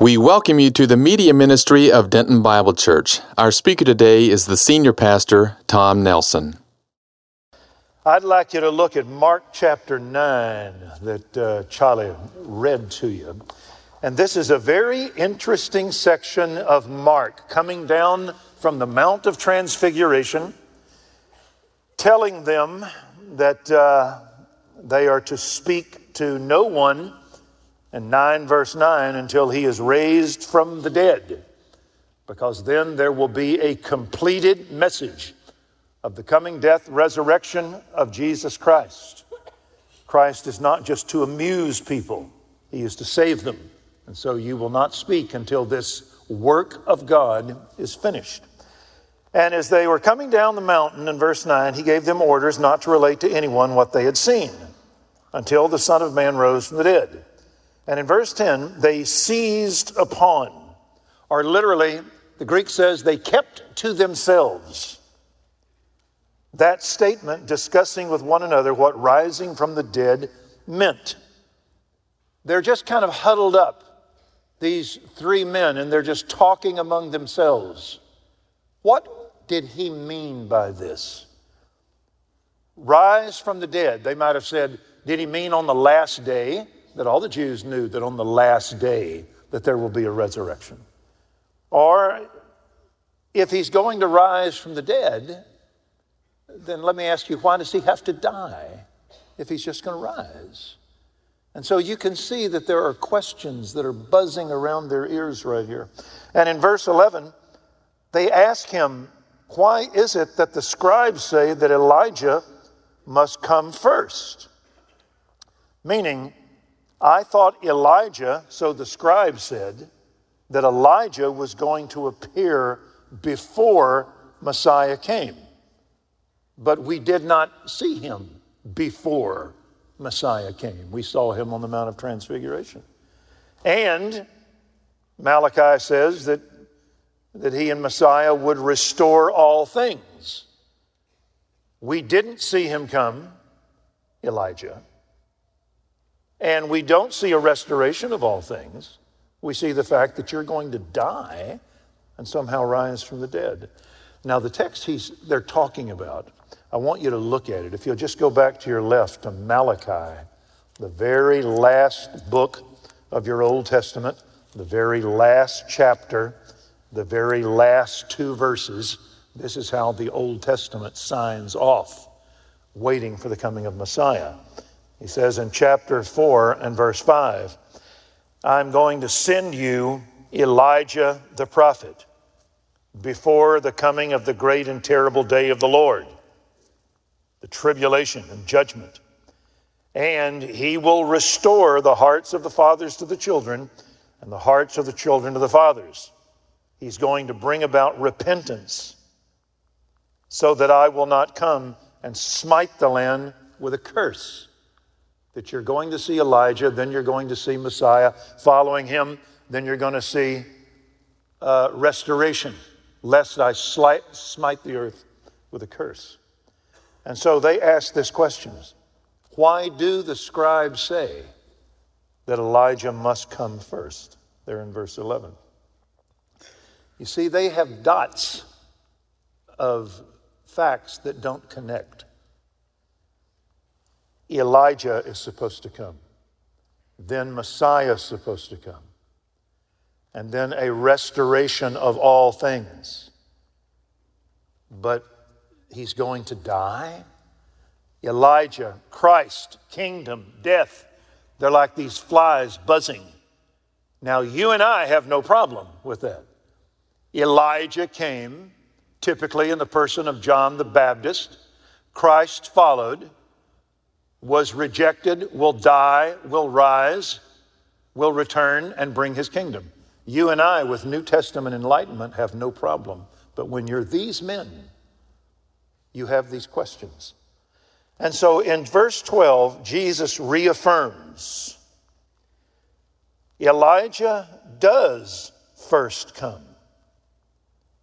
We welcome you to the media ministry of Denton Bible Church. Our speaker today is the senior pastor, Tom Nelson. I'd like you to look at Mark chapter 9 that uh, Charlie read to you. And this is a very interesting section of Mark coming down from the Mount of Transfiguration, telling them that uh, they are to speak to no one and 9, verse 9, until he is raised from the dead, because then there will be a completed message of the coming death, resurrection of Jesus Christ. Christ is not just to amuse people, he is to save them. And so you will not speak until this work of God is finished. And as they were coming down the mountain in verse 9, he gave them orders not to relate to anyone what they had seen until the Son of Man rose from the dead. And in verse 10, they seized upon, or literally, the Greek says they kept to themselves that statement discussing with one another what rising from the dead meant. They're just kind of huddled up, these three men, and they're just talking among themselves. What did he mean by this? Rise from the dead. They might have said, did he mean on the last day? That all the Jews knew that on the last day that there will be a resurrection. Or if he's going to rise from the dead, then let me ask you, why does he have to die if he's just going to rise? And so you can see that there are questions that are buzzing around their ears right here. And in verse 11, they ask him, Why is it that the scribes say that Elijah must come first? Meaning, I thought Elijah, so the scribe said, that Elijah was going to appear before Messiah came. But we did not see him before Messiah came. We saw him on the Mount of Transfiguration. And Malachi says that, that he and Messiah would restore all things. We didn't see him come, Elijah. And we don't see a restoration of all things. We see the fact that you're going to die and somehow rise from the dead. Now, the text he's, they're talking about, I want you to look at it. If you'll just go back to your left to Malachi, the very last book of your Old Testament, the very last chapter, the very last two verses. This is how the Old Testament signs off, waiting for the coming of Messiah. He says in chapter 4 and verse 5, I'm going to send you Elijah the prophet before the coming of the great and terrible day of the Lord, the tribulation and judgment. And he will restore the hearts of the fathers to the children and the hearts of the children to the fathers. He's going to bring about repentance so that I will not come and smite the land with a curse that you're going to see Elijah, then you're going to see Messiah following him, then you're going to see uh, restoration, lest I slight, smite the earth with a curse. And so they ask this question Why do the scribes say that Elijah must come first? There in verse 11. You see, they have dots of facts that don't connect. Elijah is supposed to come. Then Messiah is supposed to come. And then a restoration of all things. But he's going to die. Elijah, Christ, kingdom, death, they're like these flies buzzing. Now, you and I have no problem with that. Elijah came, typically in the person of John the Baptist. Christ followed was rejected, will die, will rise, will return, and bring his kingdom. You and I, with New Testament enlightenment, have no problem. But when you're these men, you have these questions. And so in verse 12, Jesus reaffirms Elijah does first come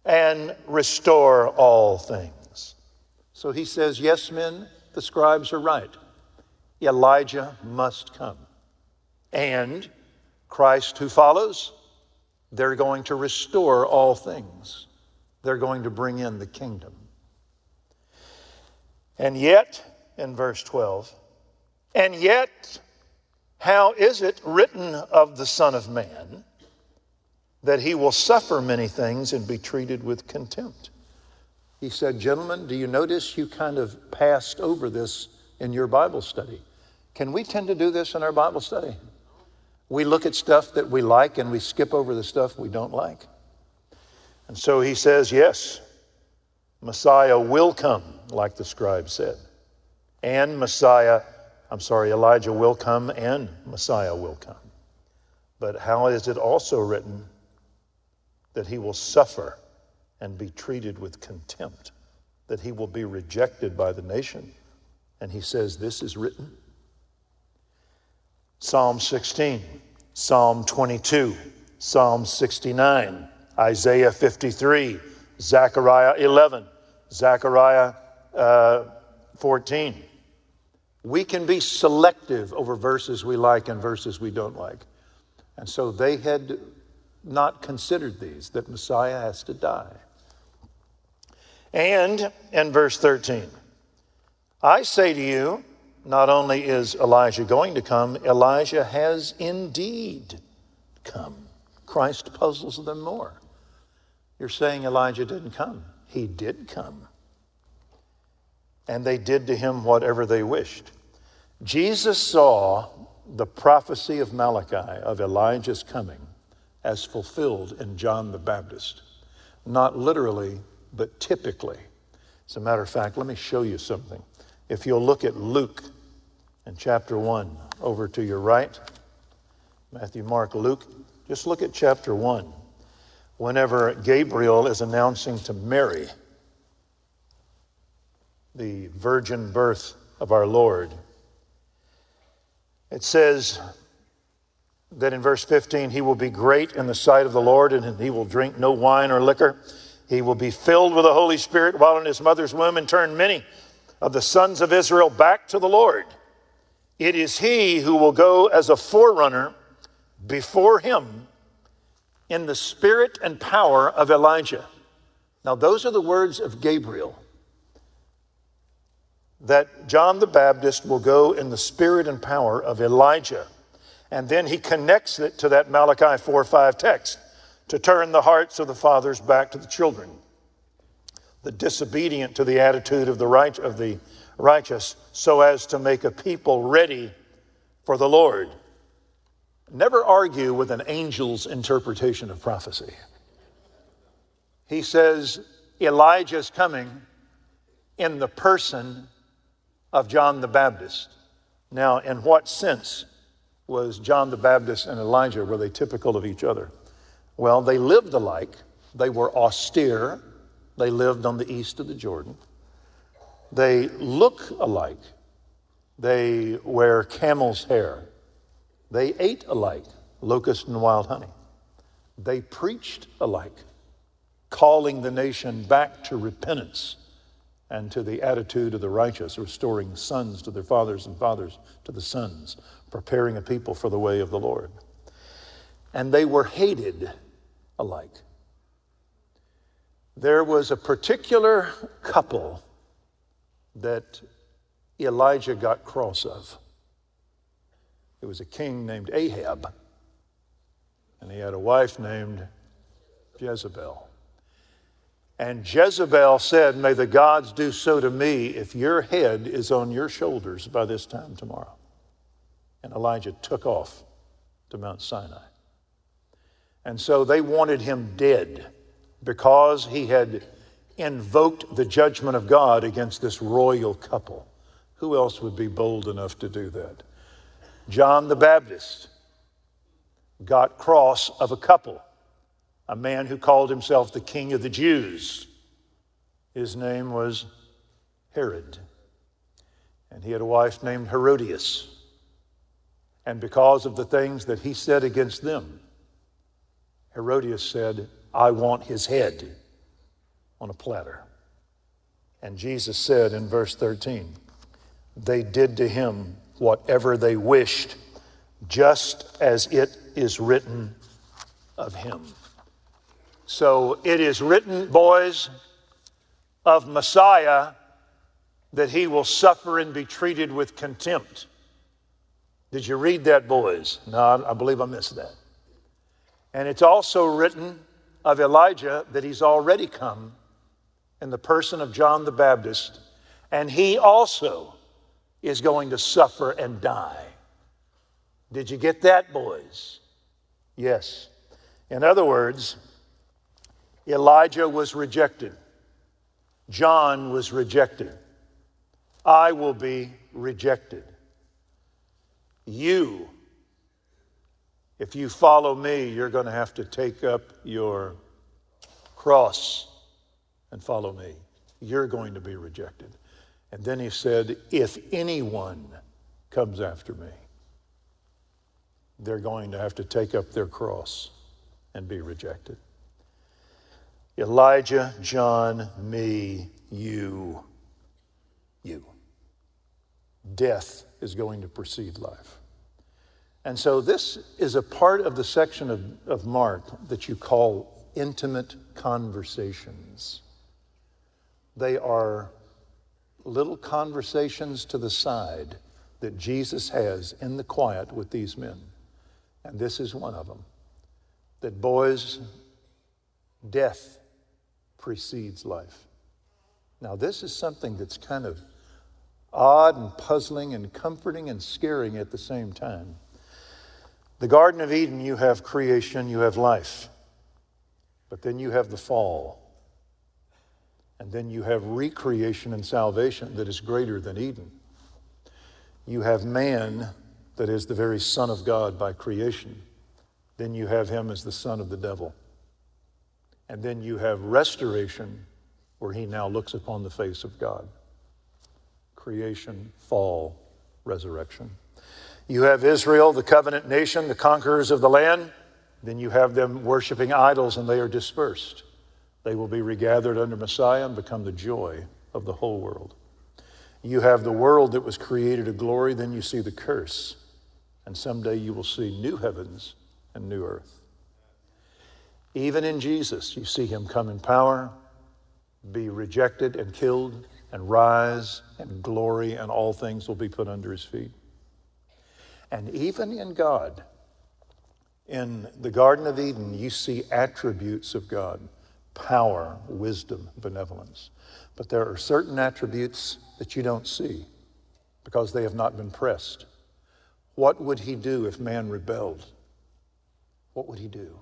and restore all things. So he says, Yes, men, the scribes are right. Elijah must come. And Christ who follows They're going to restore all things. They're going to bring in the kingdom. And yet, in verse 12, and yet, how is it written of the Son of Man that he will suffer many things and be treated with contempt? He said, Gentlemen, do you notice you kind of passed over this in your Bible study? Can we tend to do this in our Bible study? We look at stuff that we like and we skip over the stuff we don't like. And so he says, Yes, Messiah will come, like the scribe said. And Messiah, I'm sorry, Elijah will come and Messiah will come. But how is it also written that he will suffer and be treated with contempt, that he will be rejected by the nation? And he says, This is written. Psalm 16, Psalm 22, Psalm 69, Isaiah 53, Zechariah 11, Zechariah uh, 14. We can be selective over verses we like and verses we don't like. And so they had not considered these, that Messiah has to die. And in verse 13, I say to you, not only is Elijah going to come, Elijah has indeed come. Christ puzzles them more. You're saying Elijah didn't come. He did come. And they did to him whatever they wished. Jesus saw the prophecy of Malachi of Elijah's coming as fulfilled in John the Baptist. Not literally, but typically. As a matter of fact, let me show you something. If you'll look at Luke in chapter 1 over to your right, Matthew, Mark, Luke, just look at chapter 1 whenever Gabriel is announcing to Mary the virgin birth of our Lord. It says that in verse 15, he will be great in the sight of the Lord, and he will drink no wine or liquor. He will be filled with the Holy Spirit while in his mother's womb, and turn many of the sons of Israel back to the Lord. It is he who will go as a forerunner before him in the spirit and power of Elijah. Now, those are the words of Gabriel that John the Baptist will go in the spirit and power of Elijah. And then he connects it to that Malachi 4 5 text to turn the hearts of the fathers back to the children, the disobedient to the attitude of the, right, of the righteous, so as to make a people ready for the Lord. Never argue with an angel's interpretation of prophecy. He says Elijah's coming in the person of John the Baptist. Now, in what sense was John the Baptist and Elijah, were they typical of each other? Well, they lived alike. They were austere. They lived on the east of the Jordan. They look alike. They wear camel's hair. They ate alike, locust and wild honey. They preached alike, calling the nation back to repentance and to the attitude of the righteous, restoring sons to their fathers and fathers to the sons, preparing a people for the way of the Lord. And they were hated alike. There was a particular couple that Elijah got cross of. It was a king named Ahab, and he had a wife named Jezebel. And Jezebel said, May the gods do so to me if your head is on your shoulders by this time tomorrow. And Elijah took off to Mount Sinai. And so they wanted him dead because he had invoked the judgment of God against this royal couple. Who else would be bold enough to do that? John the Baptist got cross of a couple, a man who called himself the King of the Jews. His name was Herod. And he had a wife named Herodias. And because of the things that he said against them, Herodias said, I want his head on a platter. And Jesus said in verse 13, They did to him whatever they wished, just as it is written of him. So it is written, boys, of Messiah that he will suffer and be treated with contempt. Did you read that, boys? No, I believe I missed that. And it's also written of Elijah that he's already come in the person of John the Baptist, and he also is going to suffer and die. Did you get that, boys? Yes. In other words, Elijah was rejected. John was rejected. I will be rejected. You, if you follow me, you're going to have to take up your cross and follow me. You're going to be rejected. And then he said, If anyone comes after me, they're going to have to take up their cross and be rejected. Elijah, John, me, you, you. Death is going to precede life. And so this is a part of the section of, of Mark that you call intimate conversations. They are little conversations to the side that Jesus has in the quiet with these men. And this is one of them. That boys, death precedes life. Now, this is something that's kind of odd and puzzling and comforting and scaring at the same time. The Garden of Eden, you have creation, you have life. But then you have the fall. And then you have recreation and salvation that is greater than Eden. You have man that is the very Son of God by creation. Then you have him as the Son of the devil. And then you have restoration where he now looks upon the face of God. Creation, fall, resurrection. You have Israel, the covenant nation, the conquerors of the land. Then you have them worshiping idols and they are dispersed. They will be regathered under Messiah and become the joy of the whole world. You have the world that was created a glory, then you see the curse. And someday you will see new heavens and new earth. Even in Jesus, you see him come in power, be rejected and killed, and rise, and glory, and all things will be put under his feet. And even in God, in the Garden of Eden, you see attributes of God power, wisdom, benevolence. But there are certain attributes that you don't see because they have not been pressed. What would he do if man rebelled? What would he do?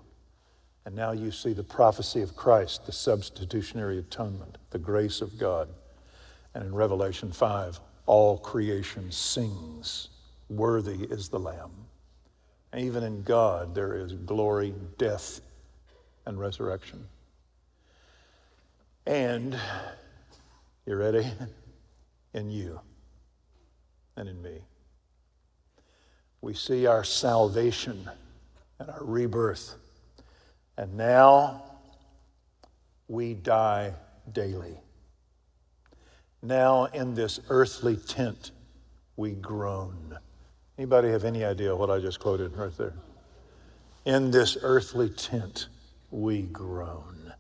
And now you see the prophecy of Christ, the substitutionary atonement, the grace of God. And in Revelation 5, all creation sings, Worthy is the Lamb. And even in God, there is glory, death, and resurrection. And, you ready? In you and in me. We see our salvation and our rebirth and now we die daily. Now in this earthly tent we groan. Anybody have any idea what I just quoted right there? In this earthly tent we groan.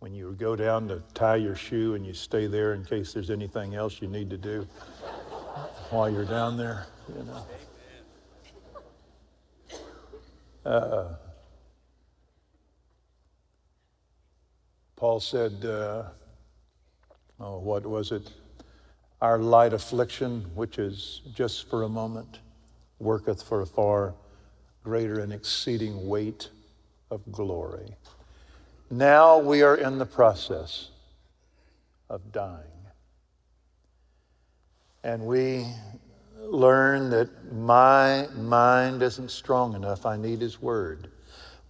When you go down to tie your shoe and you stay there in case there's anything else you need to do while you're down there, you know. Uh, Paul said, uh, oh, what was it? Our light affliction, which is just for a moment, worketh for a far greater and exceeding weight of glory. Now we are in the process of dying. And we learn that my mind isn't strong enough. I need His Word.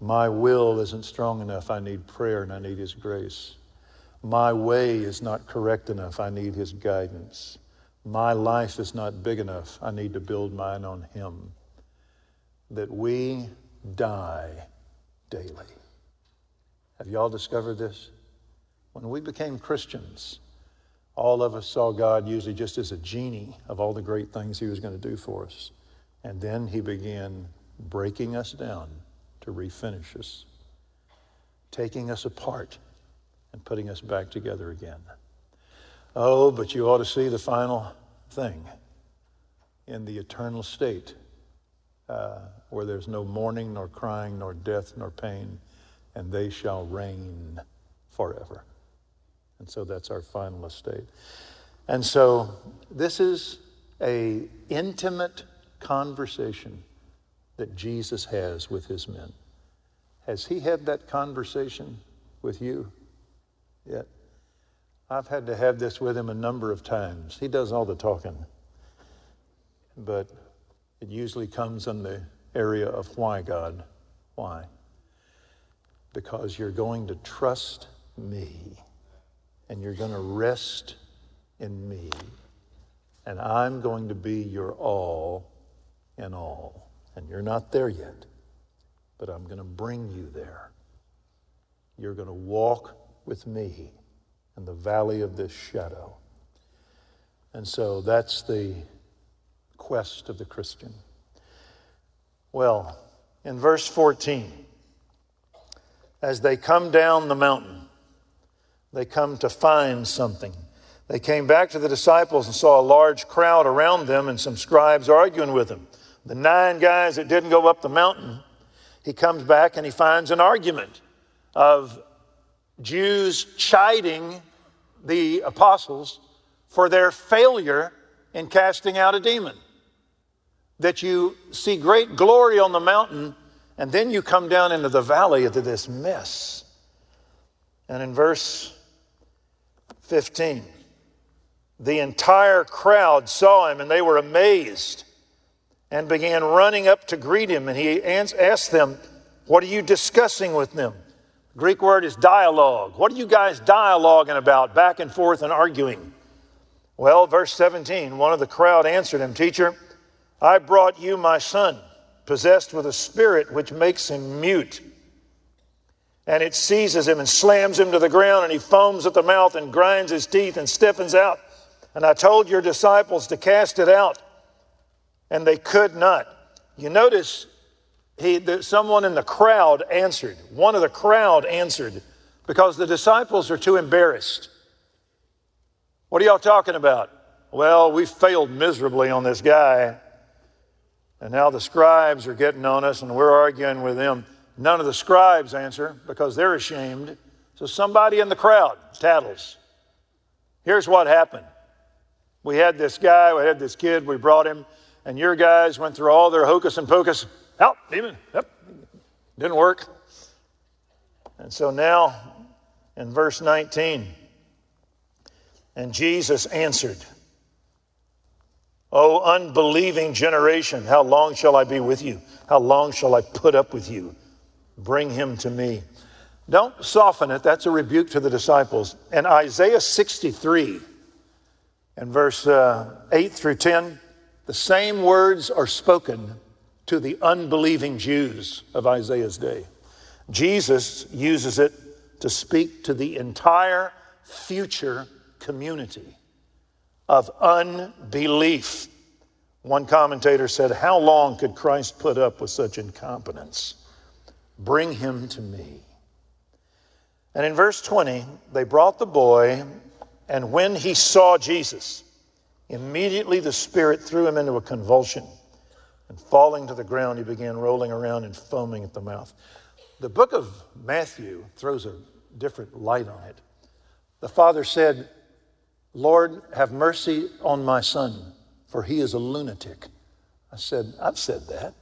My will isn't strong enough. I need prayer and I need His grace. My way is not correct enough. I need His guidance. My life is not big enough. I need to build mine on Him. That we die daily. Have y'all discovered this? When we became Christians, all of us saw God usually just as a genie of all the great things He was going to do for us. And then He began breaking us down to refinish us, taking us apart and putting us back together again. Oh, but you ought to see the final thing in the eternal state uh, where there's no mourning, nor crying, nor death, nor pain, and they shall reign forever. And so that's our final estate. And so this is a intimate conversation that Jesus has with his men. Has he had that conversation with you yet? I've had to have this with him a number of times. He does all the talking, but it usually comes in the area of why, God? Why? Because you're going to trust me and you're going to rest in me, and I'm going to be your all in all. And you're not there yet, but I'm going to bring you there. You're going to walk with me in the valley of this shadow. And so that's the quest of the Christian. Well, in verse 14, as they come down the mountain, they come to find something. They came back to the disciples and saw a large crowd around them and some scribes arguing with them. The nine guys that didn't go up the mountain, he comes back and he finds an argument of Jews chiding the apostles for their failure in casting out a demon. That you see great glory on the mountain, and then you come down into the valley into this mess. And in verse 15, the entire crowd saw him and they were amazed and began running up to greet him. And he asked them, What are you discussing with them? Greek word is dialogue. What are you guys dialoguing about, back and forth and arguing? Well, verse 17, one of the crowd answered him, Teacher, I brought you my son, possessed with a spirit which makes him mute. And it seizes him and slams him to the ground, and he foams at the mouth and grinds his teeth and stiffens out. And I told your disciples to cast it out, and they could not. You notice he, the, someone in the crowd answered. One of the crowd answered because the disciples are too embarrassed. What are y'all talking about? Well, we failed miserably on this guy. And now the scribes are getting on us and we're arguing with them. None of the scribes answer because they're ashamed. So somebody in the crowd tattles. Here's what happened. We had this guy, we had this kid, we brought him, and your guys went through all their hocus and pocus Help, demon. Yep. Didn't work. And so now in verse 19, and Jesus answered, O unbelieving generation, how long shall I be with you? How long shall I put up with you? Bring him to me. Don't soften it. That's a rebuke to the disciples. And Isaiah 63 and verse uh, 8 through 10, the same words are spoken to the unbelieving Jews of Isaiah's day. Jesus uses it to speak to the entire future community of unbelief. One commentator said, How long could Christ put up with such incompetence? Bring him to me. And in verse 20, they brought the boy, and when he saw Jesus, immediately the Spirit threw him into a convulsion. And falling to the ground, he began rolling around and foaming at the mouth. The book of Matthew throws a different light on it. The father said, Lord, have mercy on my son, for he is a lunatic. I said, I've said that.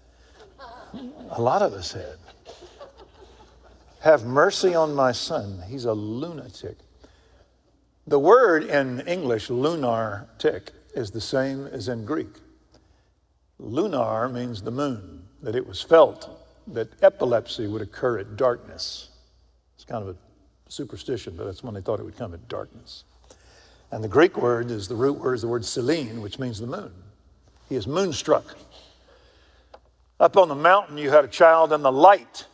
A lot of us have. Have mercy on my son. He's a lunatic. The word in English, lunar tick, is the same as in Greek. Lunar means the moon, that it was felt that epilepsy would occur at darkness. It's kind of a superstition, but that's when they thought it would come at darkness. And the Greek word is the root word is the word selene, which means the moon. He is moonstruck. Up on the mountain, you had a child in the light,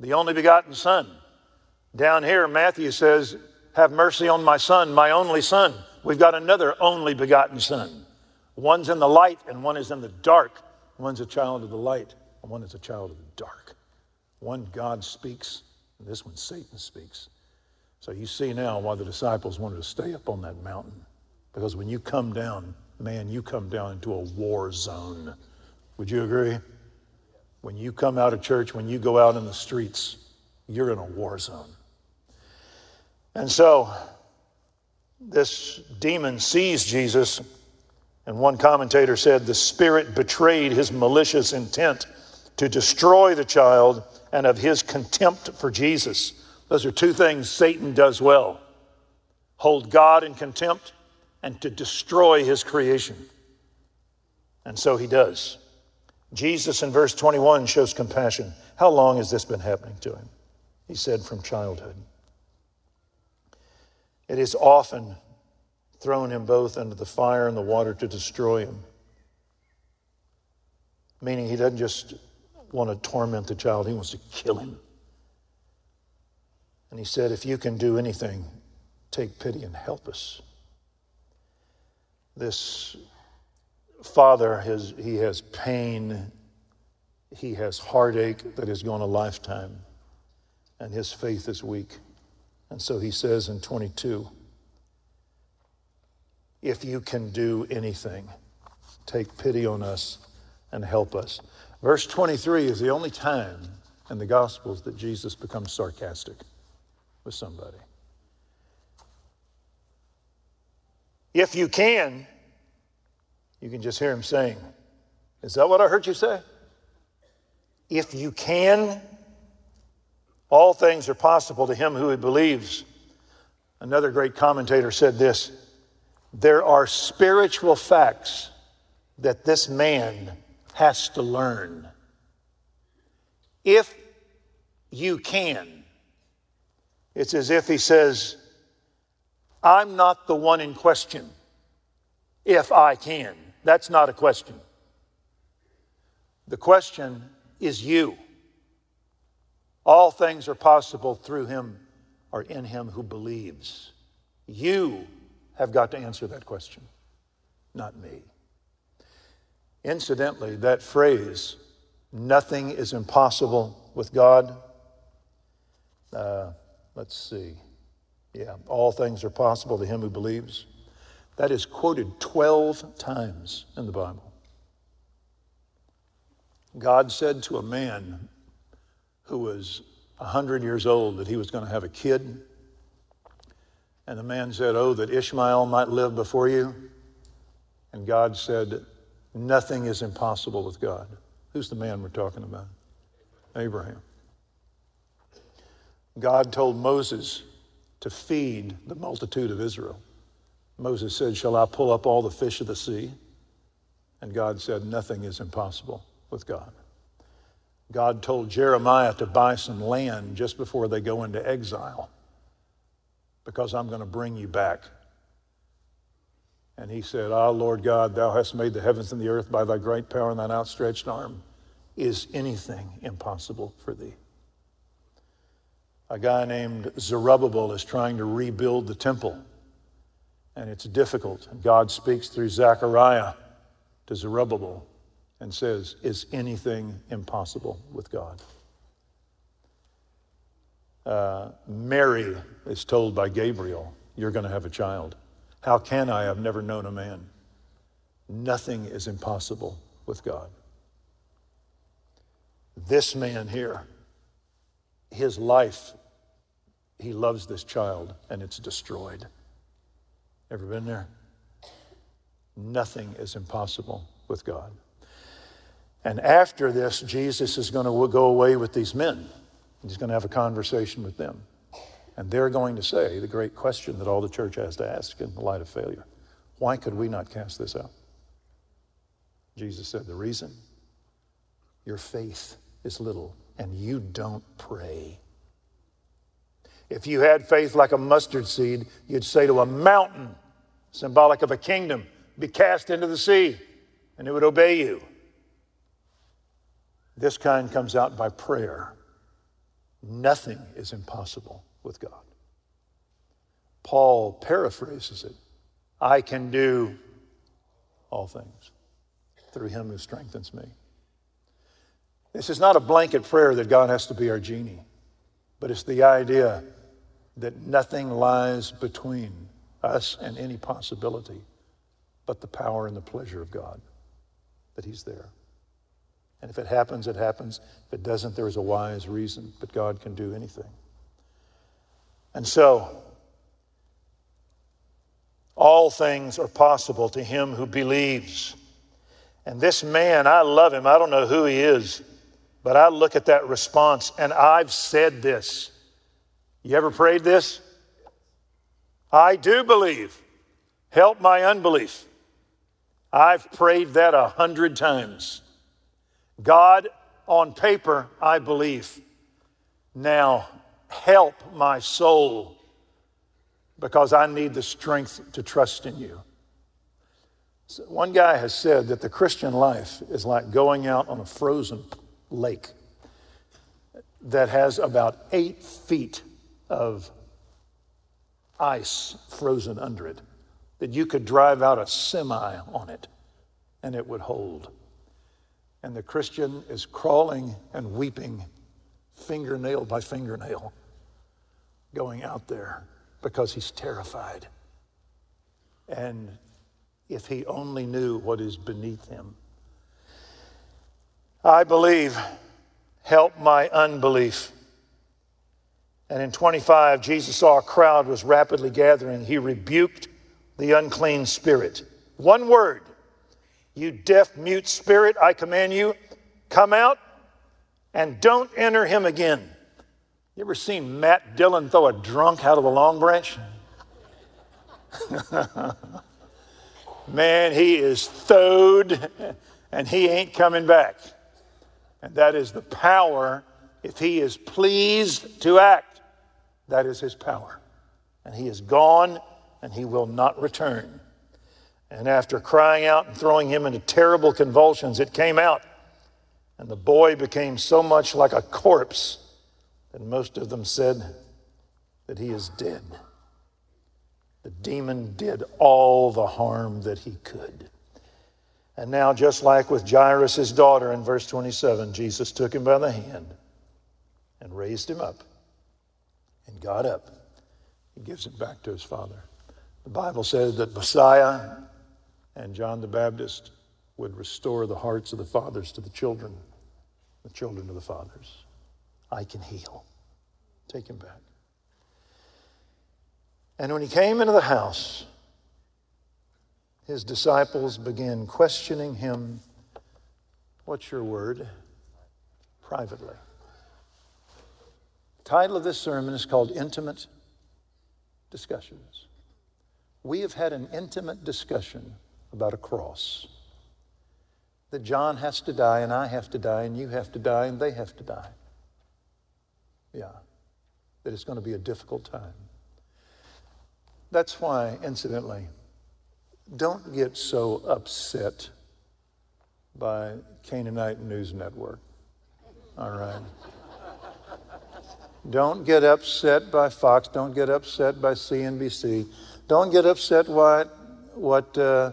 the only begotten Son. Down here, Matthew says, Have mercy on my son, my only son. We've got another only begotten Son. One's in the light and one is in the dark. One's a child of the light and one is a child of the dark. One, God speaks, and this one, Satan speaks. So you see now why the disciples wanted to stay up on that mountain. Because when you come down, man, you come down into a war zone. Would you agree? When you come out of church, when you go out in the streets, you're in a war zone. And so this demon sees Jesus, and one commentator said the spirit betrayed his malicious intent to destroy the child and of his contempt for Jesus. Those are two things Satan does well hold God in contempt and to destroy his creation. And so he does. Jesus in verse 21 shows compassion. How long has this been happening to him? He said, from childhood. It is often thrown him both into the fire and the water to destroy him. Meaning he doesn't just want to torment the child, he wants to kill him. And he said, If you can do anything, take pity and help us. This father, has, he has pain, he has heartache that has gone a lifetime, and his faith is weak. And so he says in 22 If you can do anything, take pity on us and help us. Verse 23 is the only time in the Gospels that Jesus becomes sarcastic with somebody. If you can, you can just hear him saying, Is that what I heard you say? If you can, all things are possible to him who believes. Another great commentator said this There are spiritual facts that this man has to learn. If you can, it's as if he says, I'm not the one in question if I can. That's not a question. The question is you. All things are possible through him or in him who believes. You have got to answer that question, not me. Incidentally, that phrase, nothing is impossible with God, uh, Let's see. Yeah, all things are possible to him who believes. That is quoted 12 times in the Bible. God said to a man who was 100 years old that he was going to have a kid. And the man said, Oh, that Ishmael might live before you. And God said, Nothing is impossible with God. Who's the man we're talking about? Abraham. God told Moses to feed the multitude of Israel. Moses said, Shall I pull up all the fish of the sea? And God said, Nothing is impossible with God. God told Jeremiah to buy some land just before they go into exile because I'm going to bring you back. And he said, Ah, Lord God, thou hast made the heavens and the earth by thy great power and thine outstretched arm. Is anything impossible for thee? a guy named Zerubbabel is trying to rebuild the temple. And it's difficult. God speaks through Zechariah to Zerubbabel and says, Is anything impossible with God? Uh, Mary is told by Gabriel, You're going to have a child. How can I? I've never known a man. Nothing is impossible with God. This man here, his life he loves this child and it's destroyed. Ever been there? Nothing is impossible with God. And after this, Jesus is going to go away with these men. He's going to have a conversation with them. And they're going to say the great question that all the church has to ask in the light of failure why could we not cast this out? Jesus said, The reason your faith is little and you don't pray. If you had faith like a mustard seed, you'd say to a mountain, symbolic of a kingdom, be cast into the sea, and it would obey you. This kind comes out by prayer. Nothing is impossible with God. Paul paraphrases it I can do all things through him who strengthens me. This is not a blanket prayer that God has to be our genie, but it's the idea that nothing lies between us and any possibility but the power and the pleasure of God, that He's there. And if it happens, it happens. If it doesn't, there is a wise reason, but God can do anything. And so, all things are possible to him who believes. And this man, I love him. I don't know who he is, but I look at that response and I've said this. You ever prayed this? I do believe. Help my unbelief. I've prayed that a hundred times. God, on paper, I believe. Now, help my soul because I need the strength to trust in you. So one guy has said that the Christian life is like going out on a frozen lake that has about eight feet of ice frozen under it, that you could drive out a semi on it and it would hold. And the Christian is crawling and weeping, fingernail by fingernail, going out there because he's terrified. And if he only knew what is beneath him. I believe, help my unbelief. And in 25, Jesus saw a crowd was rapidly gathering. He rebuked the unclean spirit. One word, you deaf, mute spirit, I command you, come out and don't enter him again. You ever seen Matt Dillon throw a drunk out of the long branch? Man, he is thowed and he ain't coming back. And that is the power. If he is pleased to act, that is his power. And he is gone and he will not return. And after crying out and throwing him into terrible convulsions, it came out. And the boy became so much like a corpse that most of them said that he is dead. The demon did all the harm that he could. And now, just like with Jairus' daughter in verse 27, Jesus took him by the hand and raised him up and got up. He gives it back to his father. The Bible says that Messiah and John the Baptist would restore the hearts of the fathers to the children, the children to the fathers. I can heal. Take him back. And when he came into the house, his disciples began questioning him. What's your word? Privately. The title of this sermon is called Intimate Discussions. We have had an intimate discussion about a cross. That John has to die, and I have to die, and you have to die, and they have to die. Yeah, that it's going to be a difficult time. That's why, incidentally, don't get so upset by Canaanite News Network. All right. Don't get upset by Fox. Don't get upset by CNBC. Don't get upset what what uh,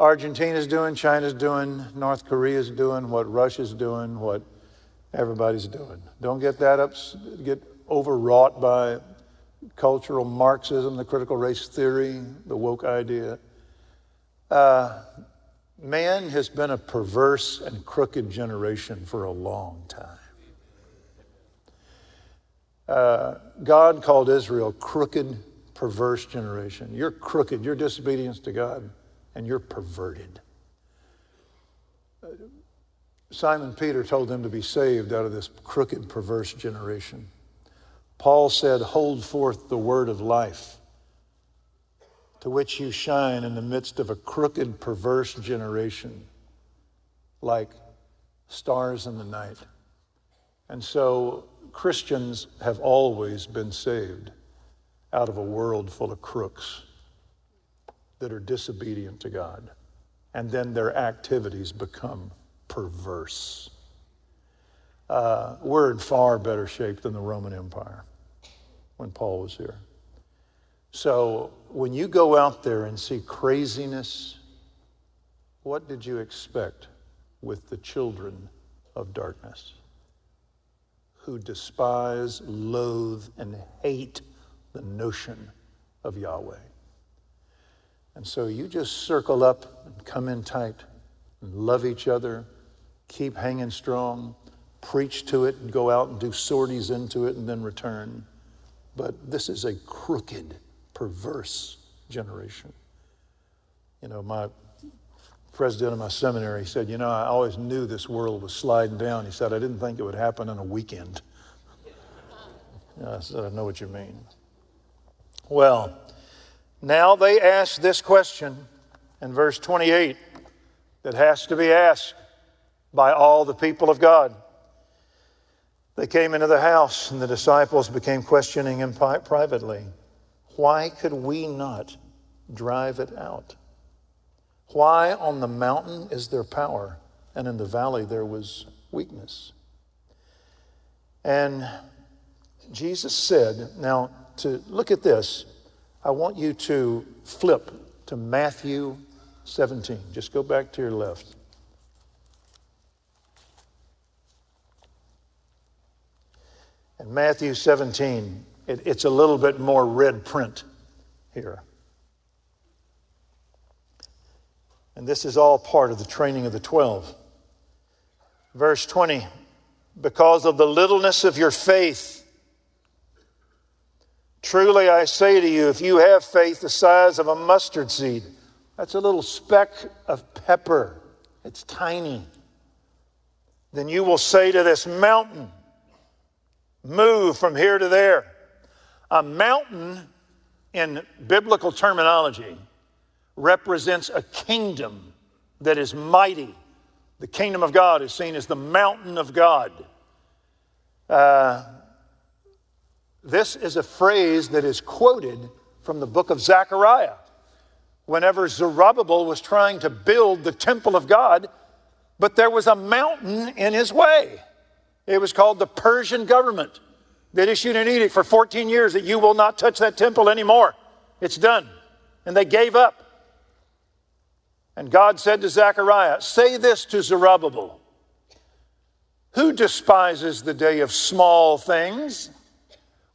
Argentina's doing, China's doing, North Korea's doing, what Russia's doing, what everybody's doing. Don't get that up, get overwrought by cultural Marxism, the critical race theory, the woke idea. Uh, man has been a perverse and crooked generation for a long time. Uh, God called Israel crooked, perverse generation. You're crooked, you're disobedience to God, and you're perverted. Uh, Simon Peter told them to be saved out of this crooked, perverse generation. Paul said, Hold forth the word of life, to which you shine in the midst of a crooked, perverse generation, like stars in the night. And so Christians have always been saved out of a world full of crooks that are disobedient to God. And then their activities become perverse. Uh, we're in far better shape than the Roman Empire when Paul was here. So when you go out there and see craziness, what did you expect with the children of darkness, who despise, loathe, and hate the notion of Yahweh. And so you just circle up and come in tight and love each other, keep hanging strong, preach to it and go out and do sorties into it and then return. But this is a crooked, perverse generation. You know, my president of my seminary said, You know, I always knew this world was sliding down. He said, I didn't think it would happen in a weekend. I said, I know what you mean. Well, now they ask this question in verse 28 that has to be asked by all the people of God. They came into the house, and the disciples became questioning him privately. Why could we not drive it out? Why on the mountain is there power, and in the valley there was weakness? And Jesus said, now to look at this, I want you to flip to Matthew 17. Just go back to your left. And Matthew 17, it, it's a little bit more red print here. And this is all part of the training of the 12. Verse 20 Because of the littleness of your faith, truly I say to you, if you have faith the size of a mustard seed, that's a little speck of pepper, it's tiny, then you will say to this mountain, Move from here to there. A mountain, in biblical terminology, represents a kingdom that is mighty. The kingdom of God is seen as the mountain of God. Uh, this is a phrase that is quoted from the book of Zechariah. Whenever Zerubbabel was trying to build the temple of God, but there was a mountain in his way. It was called the Persian government that issued an edict for 14 years that you will not touch that temple anymore. It's done. And they gave up. And God said to Zechariah, Say this to Zerubbabel Who despises the day of small things?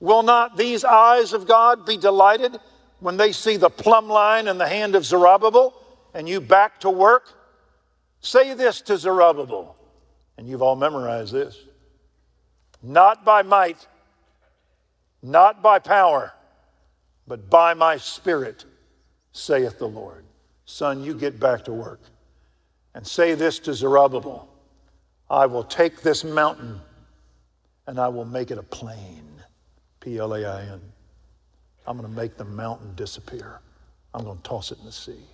Will not these eyes of God be delighted when they see the plumb line in the hand of Zerubbabel and you back to work? Say this to Zerubbabel, and you've all memorized this. Not by might, not by power, but by my spirit, saith the Lord. Son, you get back to work. And say this to Zerubbabel I will take this mountain and I will make it a plain. P L A I N. I'm going to make the mountain disappear. I'm going to toss it in the sea.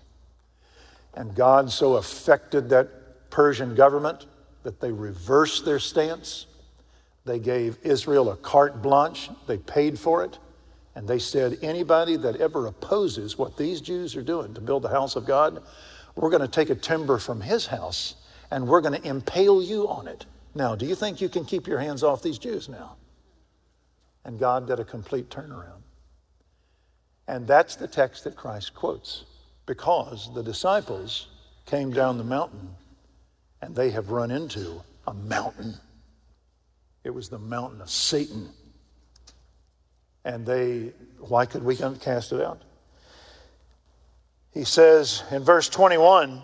And God so affected that Persian government that they reversed their stance. They gave Israel a carte blanche, they paid for it. And they said, anybody that ever opposes what these Jews are doing to build the house of God, we're going to take a timber from his house and we're going to impale you on it. Now, do you think you can keep your hands off these Jews now? And God did a complete turnaround. And that's the text that Christ quotes because the disciples came down the mountain and they have run into a mountain. It was the mountain of Satan and they, why could we cast it out? He says in verse 21,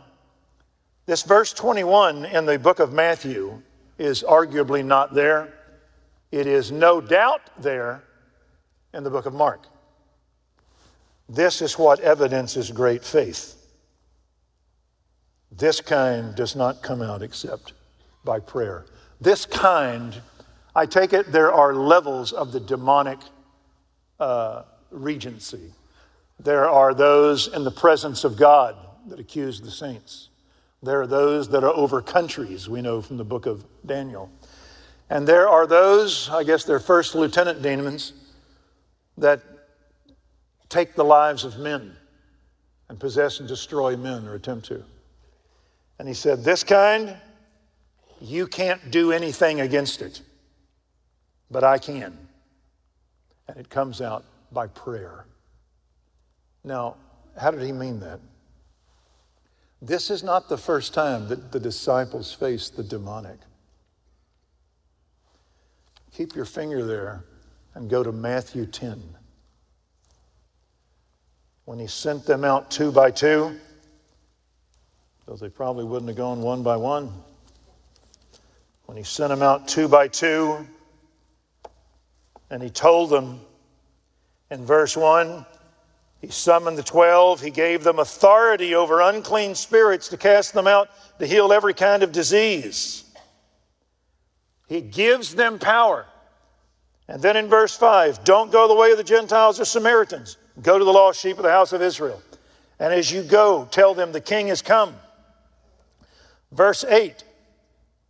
this verse 21 in the book of Matthew is arguably not there. It is no doubt there in the book of Mark. This is what evidences great faith. This kind does not come out except by prayer. This kind, I take it there are levels of the demonic uh, regency. There are those in the presence of God that accuse the saints. There are those that are over countries, we know from the book of Daniel. And there are those, I guess they're first lieutenant demons, that take the lives of men and possess and destroy men or attempt to. And he said, This kind, you can't do anything against it, but I can and it comes out by prayer. Now, how did he mean that? This is not the first time that the disciples faced the demonic. Keep your finger there and go to Matthew 10. When he sent them out two by two, because they probably wouldn't have gone one by one. When he sent them out two by two, and he told them in verse 1 he summoned the twelve. He gave them authority over unclean spirits to cast them out, to heal every kind of disease. He gives them power. And then in verse 5, don't go the way of the Gentiles or Samaritans. Go to the lost sheep of the house of Israel. And as you go, tell them the king has come. Verse 8,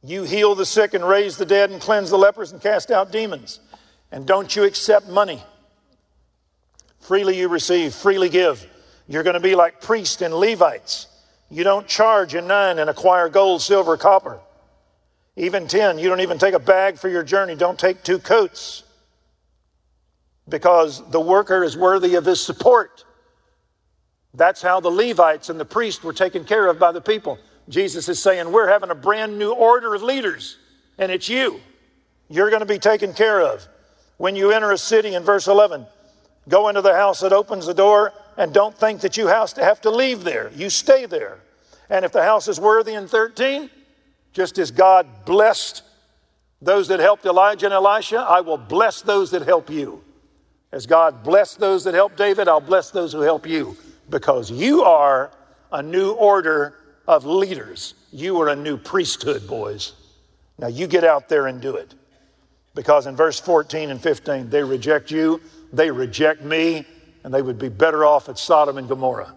you heal the sick and raise the dead and cleanse the lepers and cast out demons. And don't you accept money. Freely you receive, freely give. You're going to be like priests and Levites. You don't charge in nine and acquire gold, silver, copper. Even 10, you don't even take a bag for your journey. Don't take two coats because the worker is worthy of his support. That's how the Levites and the priests were taken care of by the people. Jesus is saying, We're having a brand new order of leaders, and it's you. You're going to be taken care of. When you enter a city in verse 11, go into the house that opens the door and don't think that you have to have to leave there. You stay there. And if the house is worthy in 13, just as God blessed those that helped Elijah and Elisha, I will bless those that help you. As God blessed those that helped David, I'll bless those who help you because you are a new order of leaders. You are a new priesthood, boys. Now you get out there and do it. Because in verse 14 and 15, they reject you, they reject me, and they would be better off at Sodom and Gomorrah.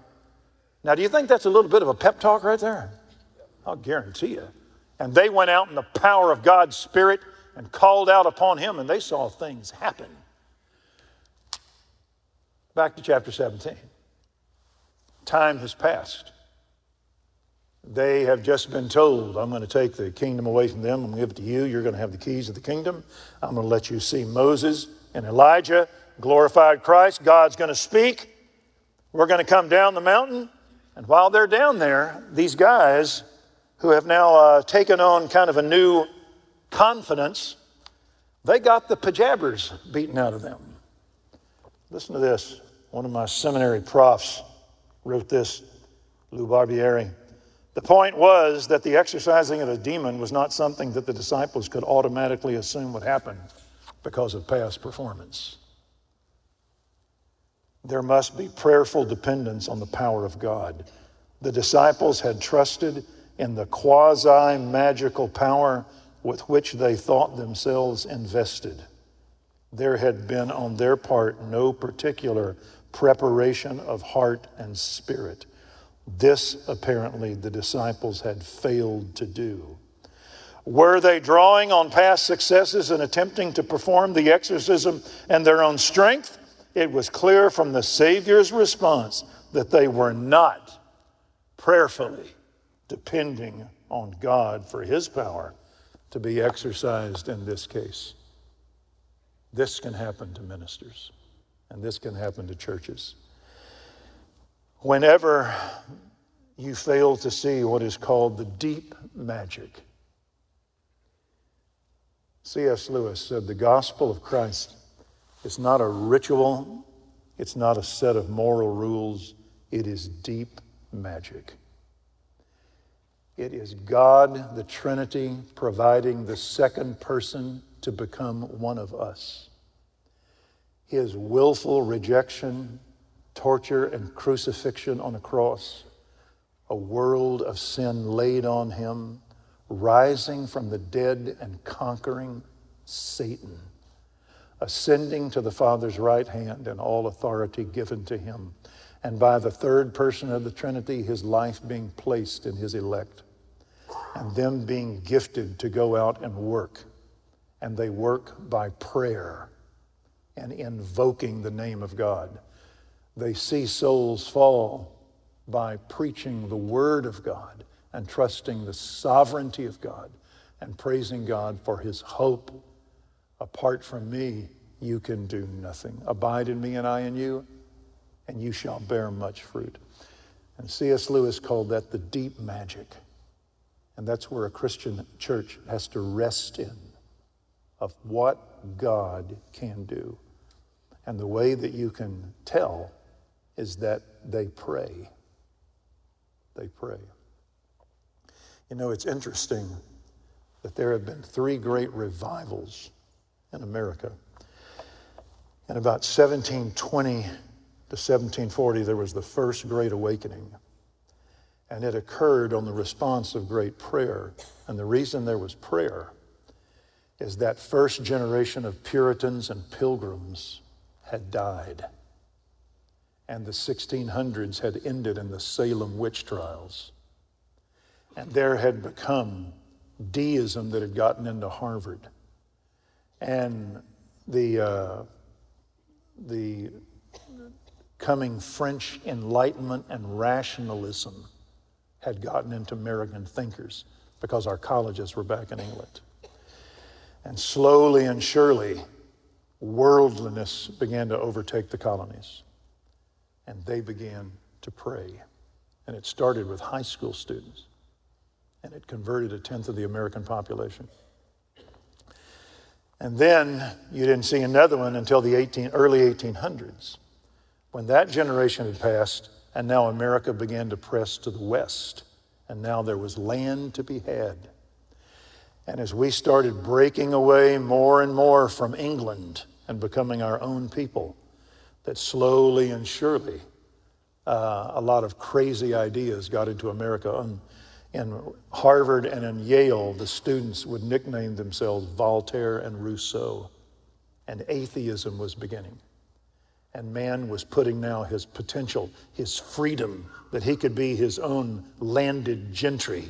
Now, do you think that's a little bit of a pep talk right there? I'll guarantee you. And they went out in the power of God's Spirit and called out upon him, and they saw things happen. Back to chapter 17. Time has passed. They have just been told, I'm going to take the kingdom away from them. I'm going to give it to you. You're going to have the keys of the kingdom. I'm going to let you see Moses and Elijah, glorified Christ. God's going to speak. We're going to come down the mountain. And while they're down there, these guys who have now uh, taken on kind of a new confidence, they got the pajabbers beaten out of them. Listen to this. One of my seminary profs wrote this, Lou Barbieri. The point was that the exorcising of a demon was not something that the disciples could automatically assume would happen because of past performance. There must be prayerful dependence on the power of God. The disciples had trusted in the quasi magical power with which they thought themselves invested. There had been on their part no particular preparation of heart and spirit. This, apparently, the disciples had failed to do. Were they drawing on past successes and attempting to perform the exorcism in their own strength? It was clear from the Savior's response that they were not prayerfully depending on God for His power to be exercised in this case. This can happen to ministers, and this can happen to churches. Whenever you fail to see what is called the deep magic, C.S. Lewis said the gospel of Christ is not a ritual, it's not a set of moral rules, it is deep magic. It is God, the Trinity, providing the second person to become one of us. His willful rejection torture and crucifixion on a cross, a world of sin laid on him, rising from the dead and conquering Satan, ascending to the Father's right hand and all authority given to him, and by the third person of the Trinity, his life being placed in his elect, and them being gifted to go out and work. And they work by prayer and invoking the name of God they see souls fall by preaching the Word of God and trusting the sovereignty of God and praising God for His hope. Apart from me, you can do nothing. Abide in me and I in you, and you shall bear much fruit. And C.S. Lewis called that the deep magic. And that's where a Christian church has to rest in of what God can do. And the way that you can tell is that they pray. They pray. You know, it's interesting that there have been three great revivals in America. In about 1720 to 1740, there was the first Great Awakening. And it occurred on the response of great prayer. And the reason there was prayer is that first generation of Puritans and pilgrims had died. And the 1600s had ended in the Salem witch trials. And there had become deism that had gotten into Harvard. And the, uh, the coming French Enlightenment and rationalism had gotten into American thinkers because our colleges were back in England. And slowly and surely, worldliness began to overtake the colonies. And they began to pray. And it started with high school students. And it converted a tenth of the American population. And then you didn't see another one until the 18, early 1800s, when that generation had passed, and now America began to press to the west. And now there was land to be had. And as we started breaking away more and more from England and becoming our own people, that slowly and surely uh, a lot of crazy ideas got into America. And in Harvard and in Yale, the students would nickname themselves Voltaire and Rousseau, and atheism was beginning. And man was putting now his potential, his freedom, that he could be his own landed gentry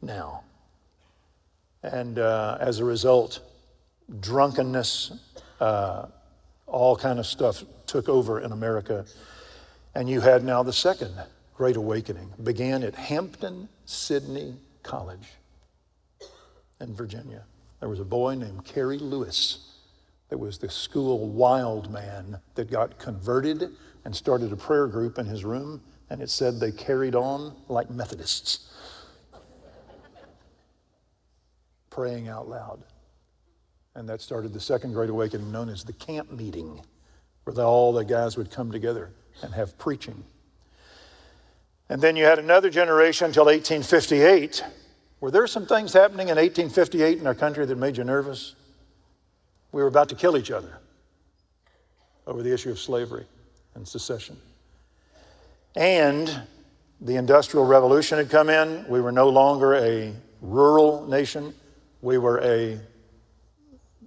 now. And uh, as a result, drunkenness, uh, all kind of stuff took over in America. And you had now the second Great Awakening, began at Hampton Sydney College in Virginia. There was a boy named Carrie Lewis that was the school wild man that got converted and started a prayer group in his room, and it said they carried on like Methodists. praying out loud. And that started the second Great Awakening, known as the camp meeting, where all the guys would come together and have preaching. And then you had another generation until 1858. Were there some things happening in 1858 in our country that made you nervous? We were about to kill each other over the issue of slavery and secession. And the Industrial Revolution had come in. We were no longer a rural nation, we were a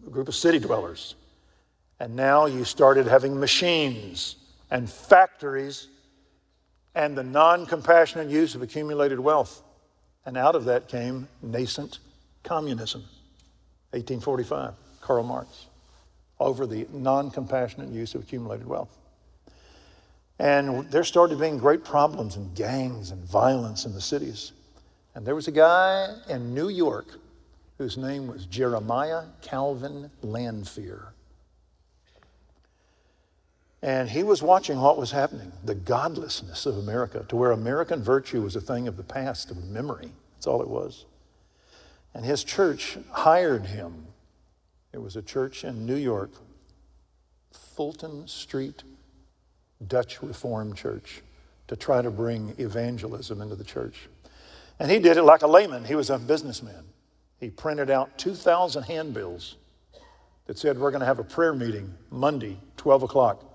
group of city dwellers. And now you started having machines and factories and the non compassionate use of accumulated wealth. And out of that came nascent communism, 1845, Karl Marx, over the non compassionate use of accumulated wealth. And there started being great problems and gangs and violence in the cities. And there was a guy in New York whose name was Jeremiah Calvin Lanphier. And he was watching what was happening, the godlessness of America, to where American virtue was a thing of the past, of memory. That's all it was. And his church hired him. It was a church in New York, Fulton Street Dutch Reformed Church, to try to bring evangelism into the church. And he did it like a layman, he was a businessman. He printed out 2,000 handbills that said, We're going to have a prayer meeting Monday, 12 o'clock,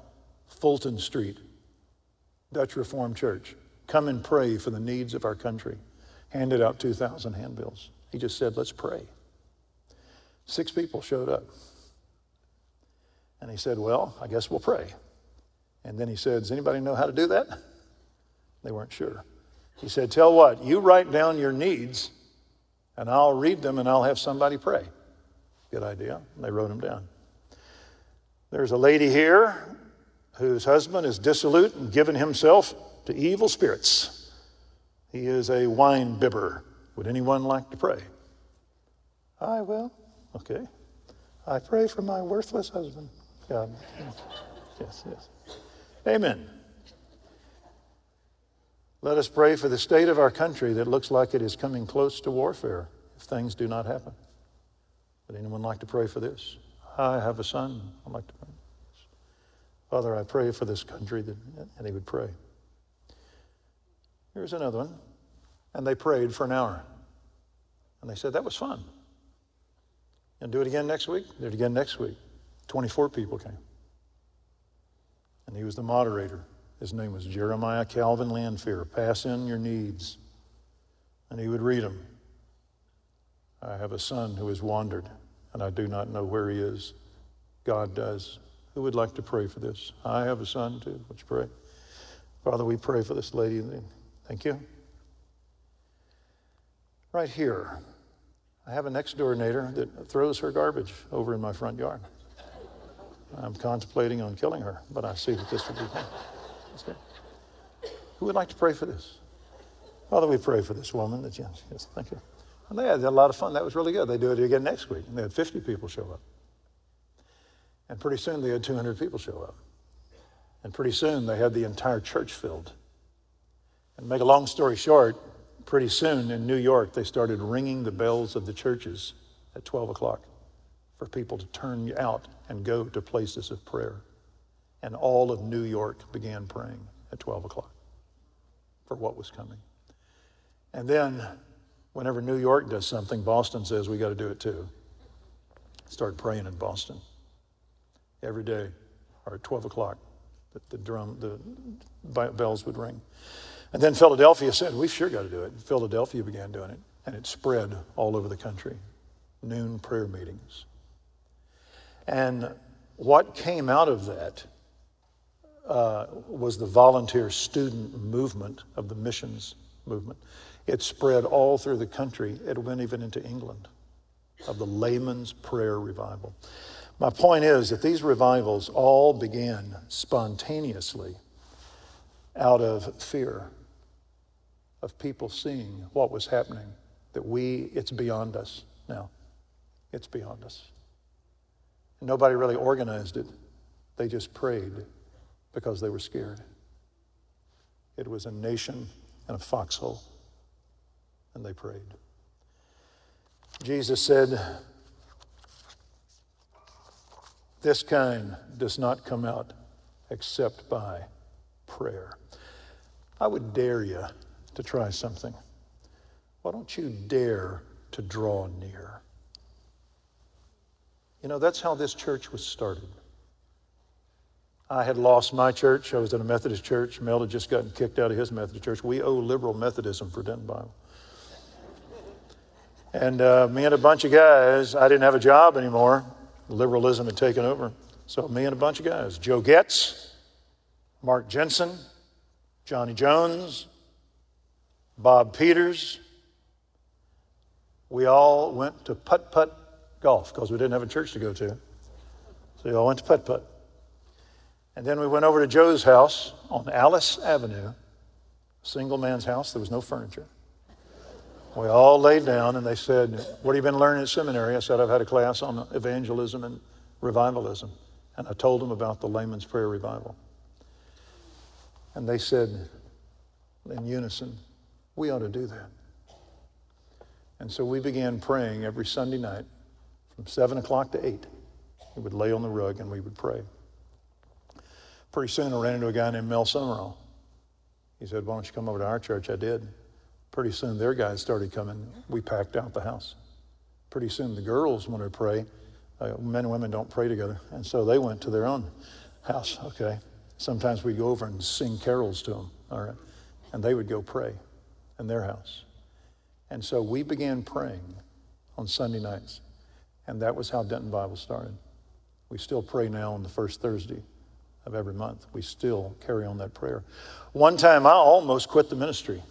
Fulton Street, Dutch Reformed Church. Come and pray for the needs of our country. Handed out 2,000 handbills. He just said, Let's pray. Six people showed up. And he said, Well, I guess we'll pray. And then he said, Does anybody know how to do that? They weren't sure. He said, Tell what, you write down your needs and I'll read them and I'll have somebody pray. Good idea. They wrote them down. There's a lady here whose husband is dissolute and given himself to evil spirits. He is a wine bibber. Would anyone like to pray? I will. Okay. I pray for my worthless husband. God. Yes, yes. Amen. Let us pray for the state of our country that looks like it is coming close to warfare if things do not happen. Would anyone like to pray for this? I have a son. I'd like to pray. Father, I pray for this country, that, and he would pray. Here's another one. And they prayed for an hour. And they said, that was fun. And do it again next week? Do it again next week. 24 people came. And he was the moderator. His name was Jeremiah Calvin Lanphier. Pass in your needs. And he would read them. I have a son who has wandered, and I do not know where he is. God does. Who would like to pray for this? I have a son too. Let's pray. Father, we pray for this lady. Thank you. Right here, I have a next door neighbor that throws her garbage over in my front yard. I'm contemplating on killing her, but I see that this would be fun. Who would like to pray for this? Father, we pray for this woman. That yes, yes, thank you. And they had a lot of fun. That was really good. They do it again next week. And they had 50 people show up. And pretty soon they had 200 people show up. And pretty soon they had the entire church filled. And make a long story short, pretty soon in New York they started ringing the bells of the churches at 12 o'clock for people to turn out and go to places of prayer. And all of New York began praying at 12 o'clock for what was coming. And then, whenever New York does something, Boston says we got to do it too. Start praying in Boston every day, or at 12 o'clock, the, the drum, the bells would ring. And then Philadelphia said, We've sure got to do it. Philadelphia began doing it, and it spread all over the country. Noon prayer meetings. And what came out of that uh, was the volunteer student movement of the missions movement. It spread all through the country. It went even into England of the layman's prayer revival. My point is that these revivals all began spontaneously out of fear of people seeing what was happening, that we, it's beyond us now. It's beyond us. Nobody really organized it, they just prayed because they were scared. It was a nation in a foxhole, and they prayed. Jesus said, This kind does not come out except by prayer. I would dare you to try something. Why don't you dare to draw near? You know, that's how this church was started. I had lost my church. I was in a Methodist church. Mel had just gotten kicked out of his Methodist church. We owe liberal Methodism for Denton Bible. And uh, me and a bunch of guys, I didn't have a job anymore. Liberalism had taken over. So, me and a bunch of guys Joe Getz, Mark Jensen, Johnny Jones, Bob Peters. We all went to putt putt golf because we didn't have a church to go to. So, we all went to putt putt. And then we went over to Joe's house on Alice Avenue, single man's house. There was no furniture. We all laid down and they said, What have you been learning at seminary? I said, I've had a class on evangelism and revivalism. And I told them about the layman's prayer revival. And they said in unison, We ought to do that. And so we began praying every Sunday night from 7 o'clock to 8. We would lay on the rug and we would pray. Pretty soon I ran into a guy named Mel Summerall. He said, Why don't you come over to our church? I did. Pretty soon their guys started coming. We packed out the house. Pretty soon the girls wanted to pray. Uh, men and women don't pray together. And so they went to their own house, okay? Sometimes we'd go over and sing carols to them, all right? And they would go pray in their house. And so we began praying on Sunday nights. And that was how Denton Bible started. We still pray now on the first Thursday of every month. We still carry on that prayer. One time I almost quit the ministry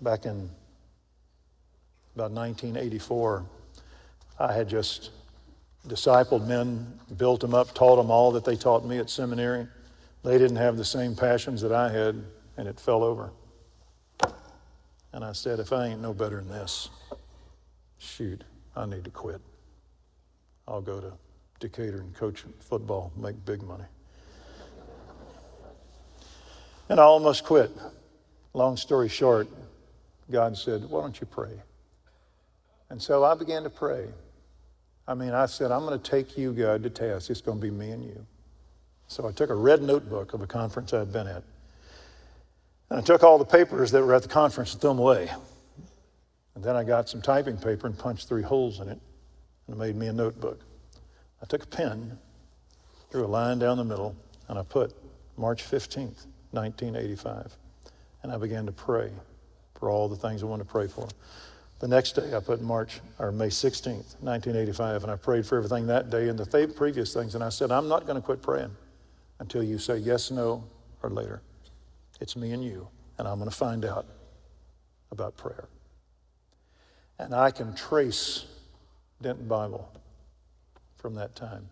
back in about 1984, I had just discipled men, built them up, taught them all that they taught me at seminary. They didn't have the same passions that I had, and it fell over. And I said, if I ain't no better than this, shoot, I need to quit. I'll go to Decatur and coach football, make big money. And I almost quit. Long story short, God said, Why don't you pray? And so I began to pray. I mean, I said, I'm going to take you, God, to task. It's going to be me and you. So I took a red notebook of a conference I'd been at. And I took all the papers that were at the conference and threw them away. And then I got some typing paper and punched three holes in it and made me a notebook. I took a pen, drew a line down the middle, and I put March 15th, 1985. And I began to pray for all the things I wanted to pray for. The next day, I put March or May 16th, 1985, and I prayed for everything that day and the th- previous things. And I said, I'm not going to quit praying until you say yes, no, or later. It's me and you, and I'm going to find out about prayer. And I can trace Denton Bible from that time,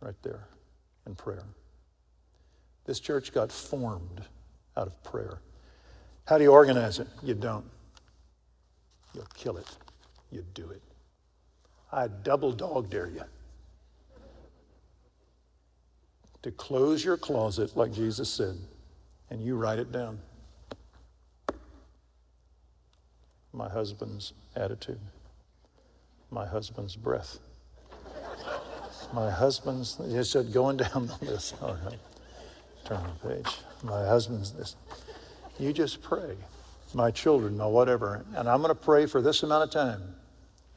right there in prayer. This church got formed out of prayer. How do you organize it? You don't. You'll kill it. You do it. I double dog dare you to close your closet like Jesus said, and you write it down. My husband's attitude, my husband's breath, my husband's, he said, going down the list. All right, turn the page. My husband's this. You just pray my children or whatever, and I'm going to pray for this amount of time,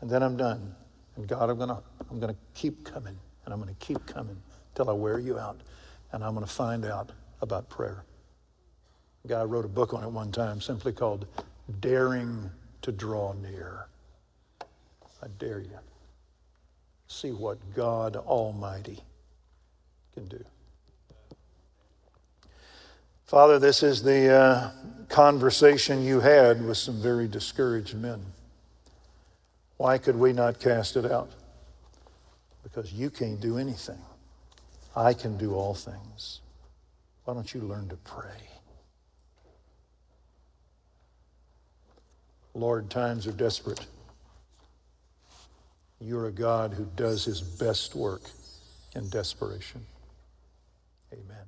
and then I'm done. And God, I'm going to I'm going to keep coming, and I'm going to keep coming till I wear you out, and I'm going to find out about prayer. Guy wrote a book on it one time, simply called "Daring to Draw Near." I dare you. See what God Almighty can do. Father, this is the uh, conversation you had with some very discouraged men. Why could we not cast it out? Because you can't do anything. I can do all things. Why don't you learn to pray? Lord, times are desperate. You're a God who does his best work in desperation. Amen.